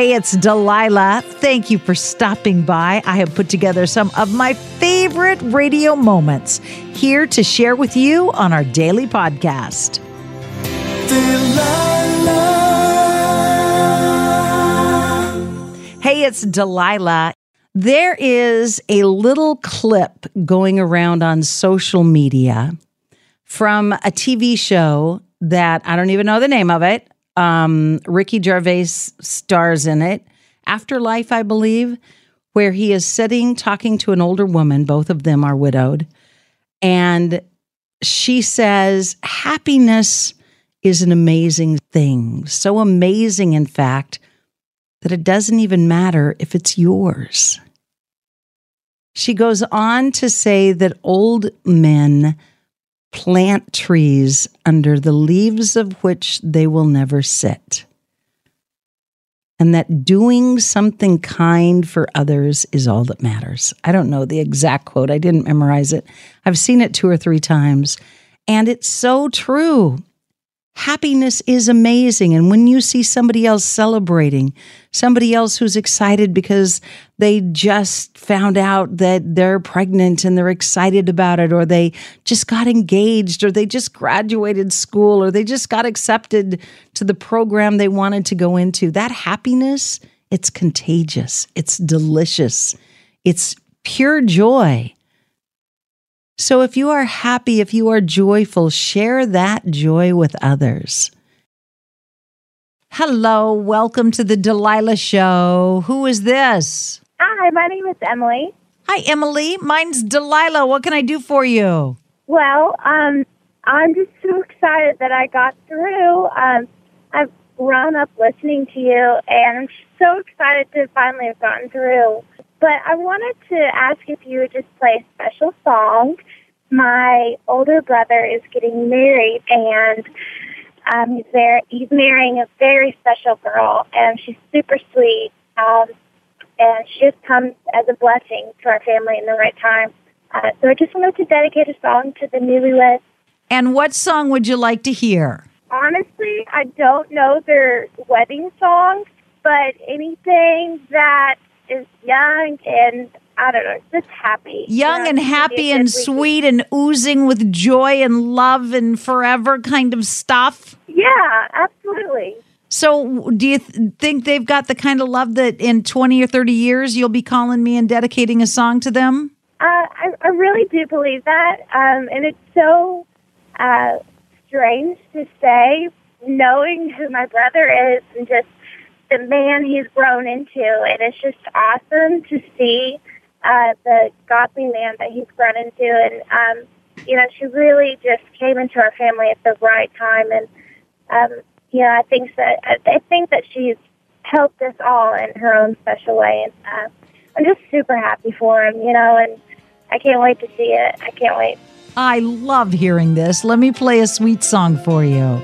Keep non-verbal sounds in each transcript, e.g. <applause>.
Hey, it's Delilah. Thank you for stopping by. I have put together some of my favorite radio moments here to share with you on our daily podcast. Hey, it's Delilah. There is a little clip going around on social media from a TV show that I don't even know the name of it. Um, Ricky Gervais stars in it. Afterlife, I believe, where he is sitting talking to an older woman. Both of them are widowed. And she says, Happiness is an amazing thing. So amazing, in fact, that it doesn't even matter if it's yours. She goes on to say that old men plant trees under the leaves of which they will never sit. And that doing something kind for others is all that matters. I don't know the exact quote, I didn't memorize it. I've seen it two or three times, and it's so true. Happiness is amazing. And when you see somebody else celebrating, somebody else who's excited because they just found out that they're pregnant and they're excited about it, or they just got engaged, or they just graduated school, or they just got accepted to the program they wanted to go into, that happiness, it's contagious, it's delicious, it's pure joy. So if you are happy, if you are joyful, share that joy with others. Hello, welcome to the Delilah Show. Who is this? Hi, my name is Emily. Hi, Emily. Mine's Delilah. What can I do for you? Well, um, I'm just so excited that I got through. Um, I've grown up listening to you, and I'm so excited to finally have gotten through. But I wanted to ask if you would just play a special song. My older brother is getting married, and um, he's there. He's marrying a very special girl, and she's super sweet. Um, and she just comes as a blessing to our family in the right time. Uh, so I just wanted to dedicate a song to the newlyweds. And what song would you like to hear? Honestly, I don't know their wedding song, but anything that is young and I don't know, just happy. Young You and happy and sweet and oozing with joy and love and forever kind of stuff. Yeah, absolutely. So, do you th- think they've got the kind of love that in 20 or 30 years you'll be calling me and dedicating a song to them? Uh, I, I really do believe that, um, and it's so uh, strange to say, knowing who my brother is and just the man he's grown into, and it's just awesome to see uh, the godly man that he's grown into. And um, you know, she really just came into our family at the right time, and um, you know, I think that I think that she's helped us all in her own special way, and uh, I'm just super happy for him. You know, and I can't wait to see it. I can't wait. I love hearing this. Let me play a sweet song for you.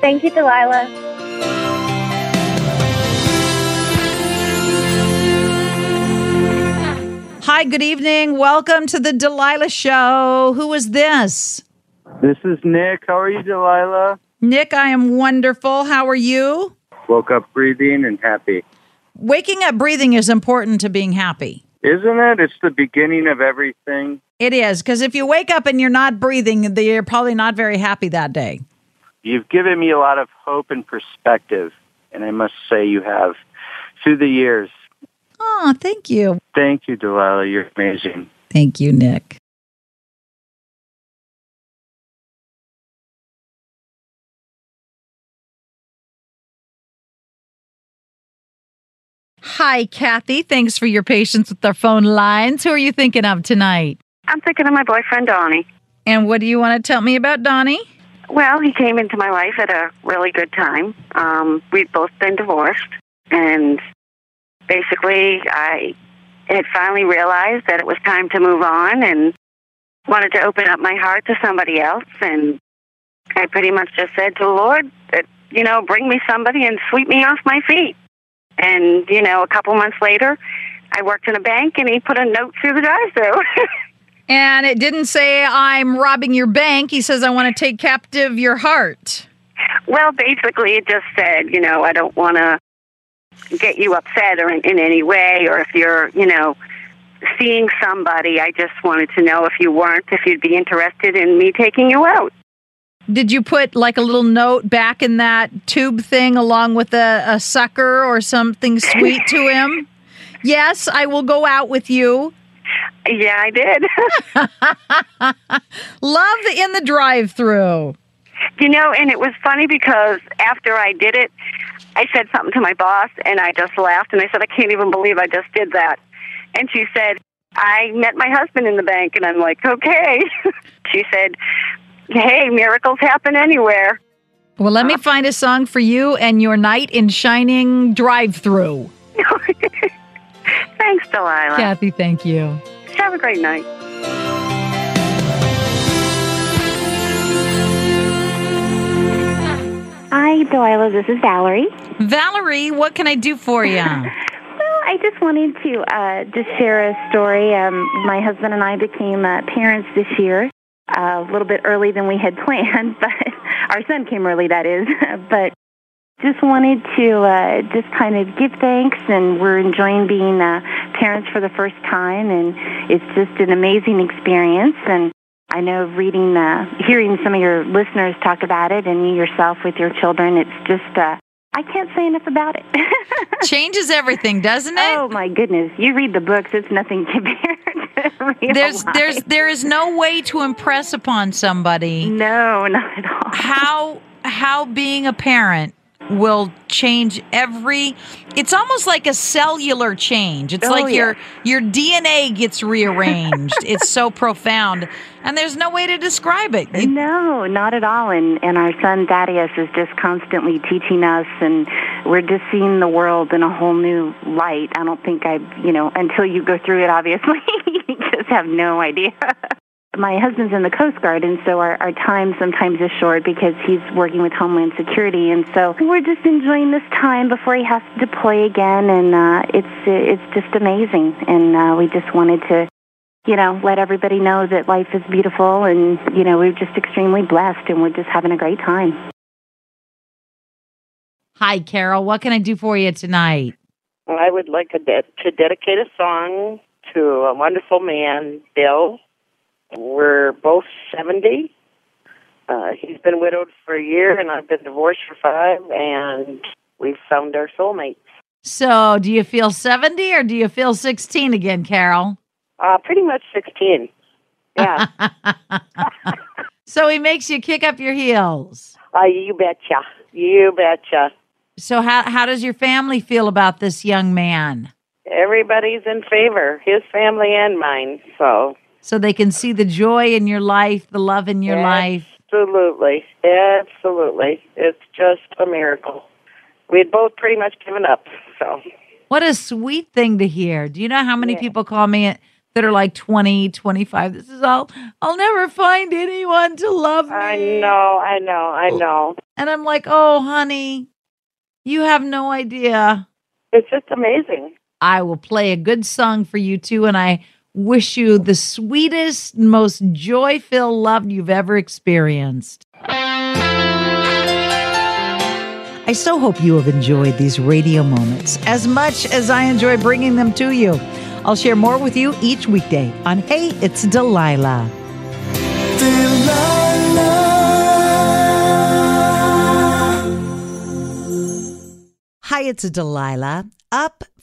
Thank you, Delilah. Hi, good evening. Welcome to the Delilah Show. Who is this? This is Nick. How are you, Delilah? Nick, I am wonderful. How are you? Woke up breathing and happy. Waking up breathing is important to being happy. Isn't it? It's the beginning of everything. It is, because if you wake up and you're not breathing, you're probably not very happy that day. You've given me a lot of hope and perspective, and I must say you have through the years. Oh, thank you. Thank you, Delilah. You're amazing. Thank you, Nick. Hi, Kathy. Thanks for your patience with our phone lines. Who are you thinking of tonight? I'm thinking of my boyfriend Donnie. And what do you want to tell me about Donnie? Well, he came into my life at a really good time. Um, we'd both been divorced, and basically, I had finally realized that it was time to move on and wanted to open up my heart to somebody else. And I pretty much just said to the Lord that, you know, bring me somebody and sweep me off my feet. And, you know, a couple months later, I worked in a bank and he put a note through the drive-through. <laughs> And it didn't say, I'm robbing your bank. He says, I want to take captive your heart. Well, basically, it just said, you know, I don't want to get you upset or in, in any way, or if you're, you know, seeing somebody. I just wanted to know if you weren't, if you'd be interested in me taking you out. Did you put like a little note back in that tube thing along with a, a sucker or something sweet to him? <laughs> yes, I will go out with you. Yeah, I did. <laughs> <laughs> Love in the drive through. You know, and it was funny because after I did it, I said something to my boss and I just laughed and I said, I can't even believe I just did that. And she said, I met my husband in the bank and I'm like, okay. <laughs> she said, hey, miracles happen anywhere. Well, let me uh-huh. find a song for you and your knight in shining drive through. <laughs> Thanks, Delilah. Kathy, thank you. Have a great night. Hi, Delilah. This is Valerie. Valerie, what can I do for you? <laughs> Well, I just wanted to uh, just share a story. Um, my husband and I became uh, parents this year, uh, a little bit early than we had <laughs> planned, but our son came early, that is. <laughs> but just wanted to uh, just kind of give thanks, and we're enjoying being uh, parents for the first time, and it's just an amazing experience. And I know reading, uh, hearing some of your listeners talk about it, and you yourself with your children, it's just. Uh, I can't say enough about it. <laughs> Changes everything, doesn't it? Oh my goodness! You read the books; it's nothing <laughs> compared to real there's life. there's there is no way to impress upon somebody no, not at all. how how being a parent will change every it's almost like a cellular change it's Oh, like yeah. your your dna gets rearranged it's so <laughs> profound and there's no way to describe it You- No, not at all. And and our son Thaddeus is just constantly teaching us, and we're just seeing the world in a whole new light. I don't think I, you know, until you go through it, obviously, <laughs> you just have no idea. My husband's in the Coast Guard, and so our, our time sometimes is short because he's working with Homeland Security, and so we're just enjoying this time before he has to deploy again, and uh, it's it's just amazing, and uh, we just wanted to you know, let everybody know that life is beautiful and, you know, we're just extremely blessed and we're just having a great time. hi carol what can i do for you tonight I would like a de- to dedicate a song to a wonderful man, Bill. We're both 70. Uh, he's been widowed for a year, and I've been divorced for five, and we've found our soulmates. so do you feel 70 or do you feel 16 again carol Uh, pretty much 16. Yeah, <laughs> so he makes you kick up your heels uh, you betcha. You betcha. so how, how does your family feel about this young man Everybody's in favor, his family and mine. So, so they can see the joy in your life the love in your life absolutely, absolutely. It's just a miracle. We had both pretty much given up. So, What a sweet thing to hear. Do you know how many Yeah. people call me that are like 20, 25? This is all, I'll never find anyone to love me. I know, I know, I oh. know. And I'm like, oh, honey, you have no idea. It's just amazing. I will play a good song for you too. And I wish you the sweetest, most joy filled love you've ever experienced. I so hope you have enjoyed these radio moments as much as I enjoy bringing them to you. I'll share more with you each weekday on Hey, It's Delilah. Hi, it's Delilah. Up